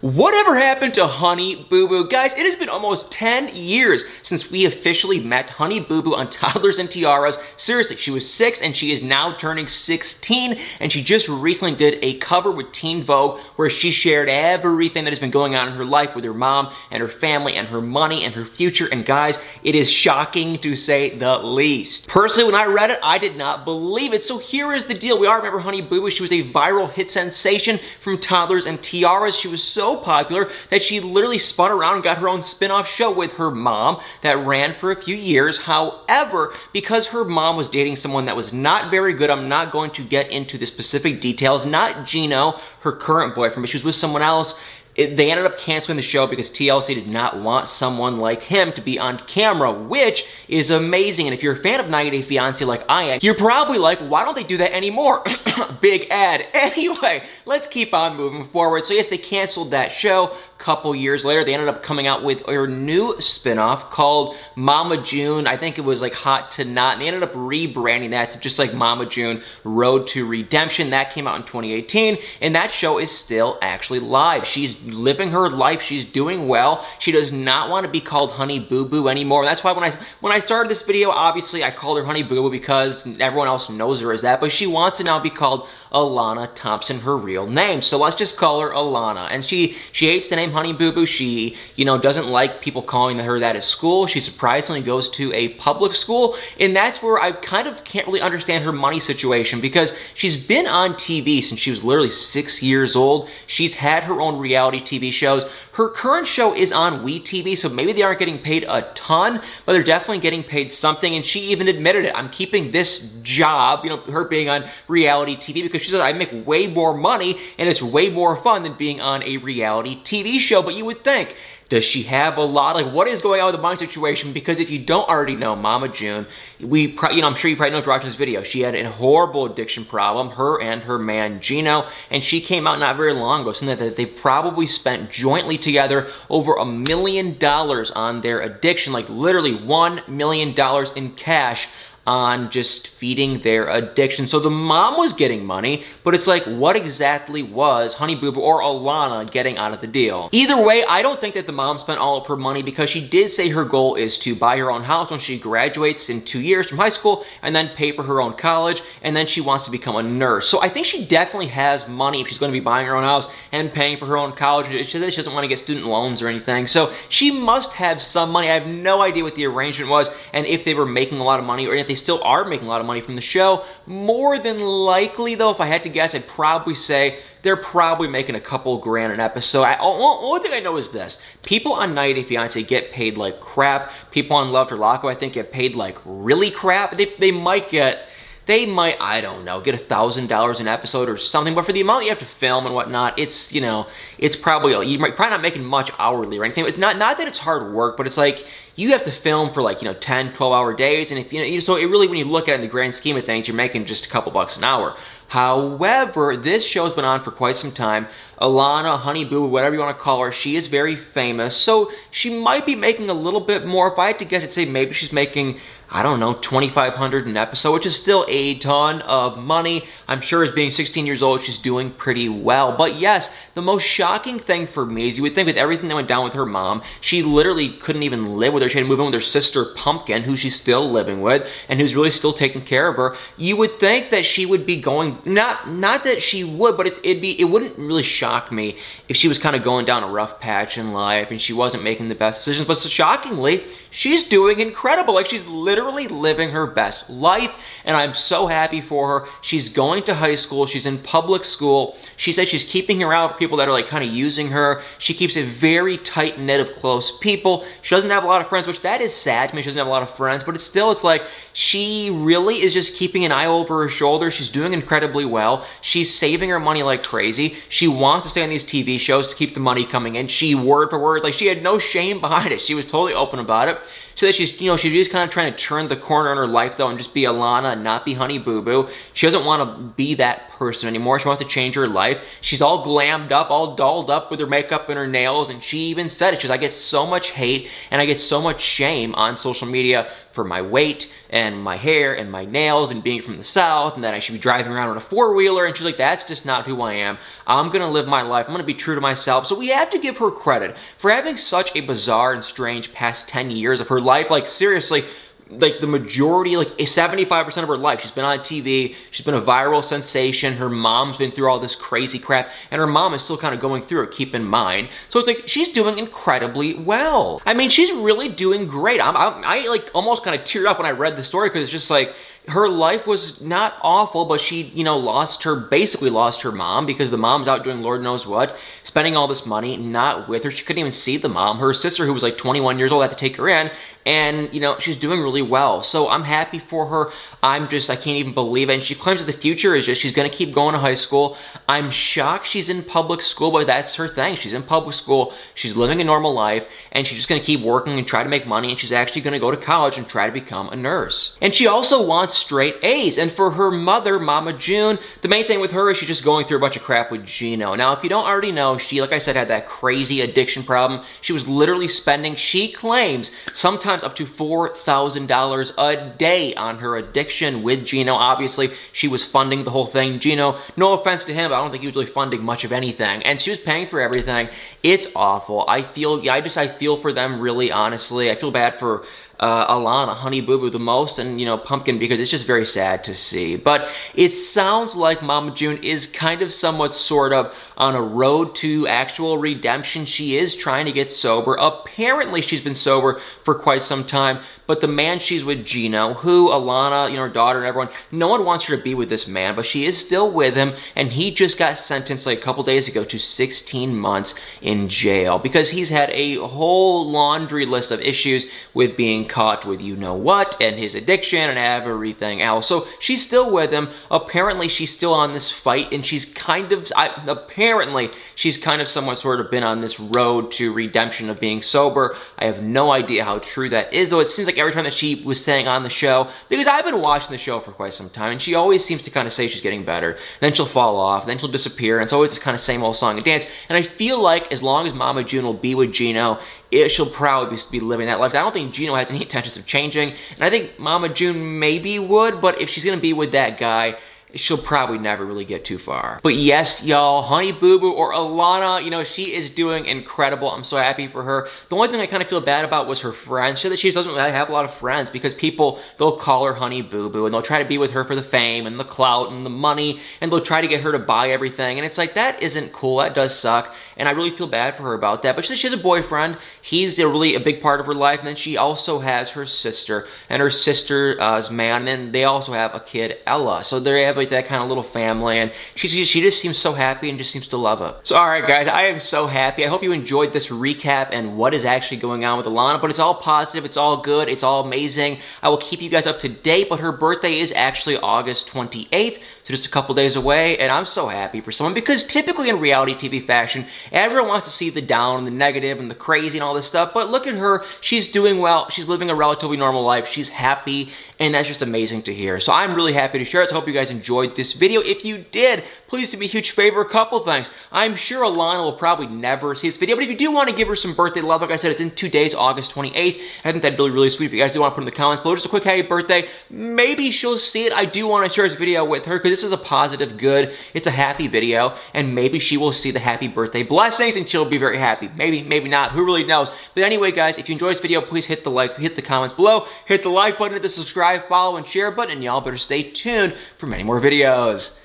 Whatever happened to Honey Boo Boo? Guys, it has been almost 10 years since we officially met Honey Boo Boo on Toddlers and Tiaras. Seriously, she was 6 and she is now turning 16 and she just recently did a cover with Teen Vogue where she shared everything that has been going on in her life with her mom and her family and her money and her future and guys, it is shocking to say the least. Personally, when I read it, I did not believe it. So here is the deal. We all remember Honey Boo Boo. She was a viral hit sensation from Toddlers and Tiaras. She was so popular that she literally spun around and got her own spin-off show with her mom that ran for a few years. However, because her mom was dating someone that was not very good, I'm not going to get into the specific details, not Geno, her current boyfriend, but she was with someone else it, they ended up canceling the show because TLC did not want someone like him to be on camera, which is amazing. And if you're a fan of 90 Day Fiancé like I am, you're probably like, why don't they do that anymore? Big ad. Anyway, let's keep on moving forward. So yes, they canceled that show couple years later, they ended up coming out with a new spinoff called Mama June. I think it was like Hot to Not. And they ended up rebranding that to just like Mama June Road to Redemption. That came out in 2018. And that show is still actually live. She's living her life. She's doing well. She does not want to be called Honey Boo Boo anymore. That's why when I when I started this video, obviously I called her Honey Boo Boo because everyone else knows her as that. But she wants to now be called Alana Thompson, her real name. So let's just call her Alana. And she she hates the name Honey Boo Boo. She, you know, doesn't like people calling her that at school. She surprisingly goes to a public school. And that's where I kind of can't really understand her money situation because she's been on TV since she was literally six years old. She's had her own reality TV shows. Her current show is on WeTV, so maybe they aren't getting paid a ton, but they're definitely getting paid something. And she even admitted it. I'm keeping this job, you know, her being on reality TV because she says I make way more money and it's way more fun than being on a reality TV show. But you would think does she have a lot? Like, what is going on with the money situation? Because if you don't already know, Mama June, we, you know, I'm sure you probably know if you're watching this video, she had a horrible addiction problem, her and her man Geno, and she came out not very long ago saying that they probably spent jointly together over a million dollars on their addiction, like literally one million dollars in cash on just feeding their addiction. So the mom was getting money, but it's like, what exactly was Honey Boo Boo or Alana getting out of the deal? Either way, I don't think that the mom spent all of her money because she did say her goal is to buy her own house when she graduates in two years from high school and then pay for her own college, and then she wants to become a nurse. So I think she definitely has money if she's going to be buying her own house and paying for her own college. She doesn't want to get student loans or anything. So she must have some money. I have no idea what the arrangement was and if they were making a lot of money or if they still are making a lot of money from the show. More than likely, though, if I had to guess, I'd probably say they're probably making a couple grand an episode. I, only thing I know is this. People on 90 Day Fiancé get paid like crap. People on Love Locko, I think, get paid like really crap. They, they might get they might, I don't know, get a thousand dollars an episode or something, but for the amount you have to film and whatnot, it's, you know, it's probably, you're probably not making much hourly or anything. It's not, not that it's hard work, but it's like, you have to film for like, you know, 10, 12 hour days, and if, you know, so it really, when you look at it in the grand scheme of things, you're making just a couple bucks an hour. However, this show's been on for quite some time. Alana, Honey Boo, whatever you want to call her, she is very famous, so she might be making a little bit more. If I had to guess, I'd say maybe she's making I don't know, 2500 an episode, which is still a ton of money. I'm sure as being 16 years old, she's doing pretty well. But yes, the most shocking thing for me is you would think with everything that went down with her mom, she literally couldn't even live with her. She had to move in with her sister Pumpkin, who she's still living with, and who's really still taking care of her. You would think that she would be going, not not that she would, but it's, it'd be, it wouldn't really shock me if she was kind of going down a rough patch in life and she wasn't making the best decisions. But so shockingly, she's doing incredible. Like she's literally living her best life and I'm so happy for her. She's going to high school. She's in public school. She said she's keeping her out of people that are like kind of using her. She keeps a very tight knit of close people. She doesn't have a lot of friends, which that is sad to me. She doesn't have a lot of friends, but it's still, it's like she really is just keeping an eye over her shoulder. She's doing incredibly well. She's saving her money like crazy. She wants to stay on these TV shows to keep the money coming in. She word for word, like she had no shame behind it. She was totally open about it so that she's, you know, she's just kind of trying to turn the corner in her life though and just be Alana and not be Honey Boo Boo. She doesn't want to be that person anymore. She wants to change her life. She's all glammed up, all dolled up with her makeup and her nails, and she even said it. She's I get so much hate and I get so much shame on social media for my weight and my hair and my nails and being from the south and that I should be driving around on a four-wheeler and she's like that's just not who I am. I'm going to live my life. I'm going to be true to myself. So we have to give her credit for having such a bizarre and strange past 10 years of her life. Like seriously, like the majority, like 75% of her life. She's been on TV, she's been a viral sensation, her mom's been through all this crazy crap, and her mom is still kind of going through it, keep in mind. So it's like, she's doing incredibly well. I mean, she's really doing great. I'm, I'm I like almost kind of teared up when I read the story because it's just like, her life was not awful, but she, you know, lost her, basically lost her mom because the mom's out doing Lord knows what, spending all this money, not with her. She couldn't even see the mom. Her sister, who was like 21 years old, had to take her in, and you know she's doing really well. So i'm happy for her. I'm just i can't even believe it. And she claims that the future is just she's going to keep going to high school. I'm shocked she's in public school but that's her thing. She's in public school. She's living a normal life and she's just going to keep working and try to make money and she's actually going to go to college and try to become a nurse. And she also wants straight a's. And for her mother mama june the main thing with her is she's just going through a bunch of crap with geno. Now if you don't already know she like i said had that crazy addiction problem. She was literally spending she claims sometimes up to $4,000 a day on her addiction with Geno. Obviously, she was funding the whole thing. Geno, no offense to him, but I don't think he was really funding much of anything. And she was paying for everything. It's awful. I feel, Yeah, I just, I feel for them really honestly. I feel bad for uh, Alana, Honey Boo Boo the most, and you know, Pumpkin because it's just very sad to see. But it sounds like Mama June is kind of somewhat sort of on a road to actual redemption. She is trying to get sober. Apparently, she's been sober for quite some time, but the man she's with, Geno, who Alana, you know, her daughter and everyone, no one wants her to be with this man, but she is still with him, and he just got sentenced like a couple days ago to 16 months in jail because he's had a whole laundry list of issues with being caught with you know what and his addiction and everything else. So she's still with him. Apparently, she's still on this fight, and she's kind of, I, apparently, she's kind of somewhat sort of been on this road to redemption of being sober. I have no idea how true that is, though it seems like every time that she was saying on the show, because I've been watching the show for quite some time, and she always seems to kind of say she's getting better. then she'll fall off, then she'll disappear, and it's always this kind of same old song and dance. And I feel like as long as Mama June will be with Geno, it, she'll probably be living that life. I don't think Geno has any intentions of changing, and I think Mama June maybe would, but if she's gonna be with that guy, she'll probably never really get too far. But yes, y'all, Honey Boo Boo or Alana, you know, she is doing incredible. I'm so happy for her. The only thing I kind of feel bad about was her friends. She that she doesn't really have a lot of friends because people, they'll call her Honey Boo Boo and they'll try to be with her for the fame and the clout and the money and they'll try to get her to buy everything. And it's like, that isn't cool. That does suck. And I really feel bad for her about that. But she, has a boyfriend. He's a really a big part of her life. And then she also has her sister and her sister's man. And then they also have a kid, Ella. So they have like that kind of little family and she, she just seems so happy and just seems to love it. So alright guys, I am so happy. I hope you enjoyed this recap and what is actually going on with Alana, but it's all positive, it's all good, it's all amazing. I will keep you guys up to date, but her birthday is actually August 28th, just a couple days away, and I'm so happy for someone because typically in reality TV fashion, everyone wants to see the down and the negative and the crazy and all this stuff, but look at her, she's doing well, she's living a relatively normal life, she's happy, and that's just amazing to hear. So I'm really happy to share it, so I hope you guys enjoyed this video. If you did, please do me a huge favor, a couple things. I'm sure Alana will probably never see this video, but if you do want to give her some birthday love, like I said, it's in two days, August 28th. I think that'd be really, really sweet if you guys do want to put in the comments below just a quick happy birthday. Maybe she'll see it. I do want to share this video with her because this is a positive, good, it's a happy video, and maybe she will see the happy birthday blessings and she'll be very happy. Maybe, maybe not. Who really knows? But anyway, guys, if you enjoyed this video, please hit the like, hit the comments below, hit the like button, hit the subscribe, follow, and share button, and y'all better stay tuned for many more videos.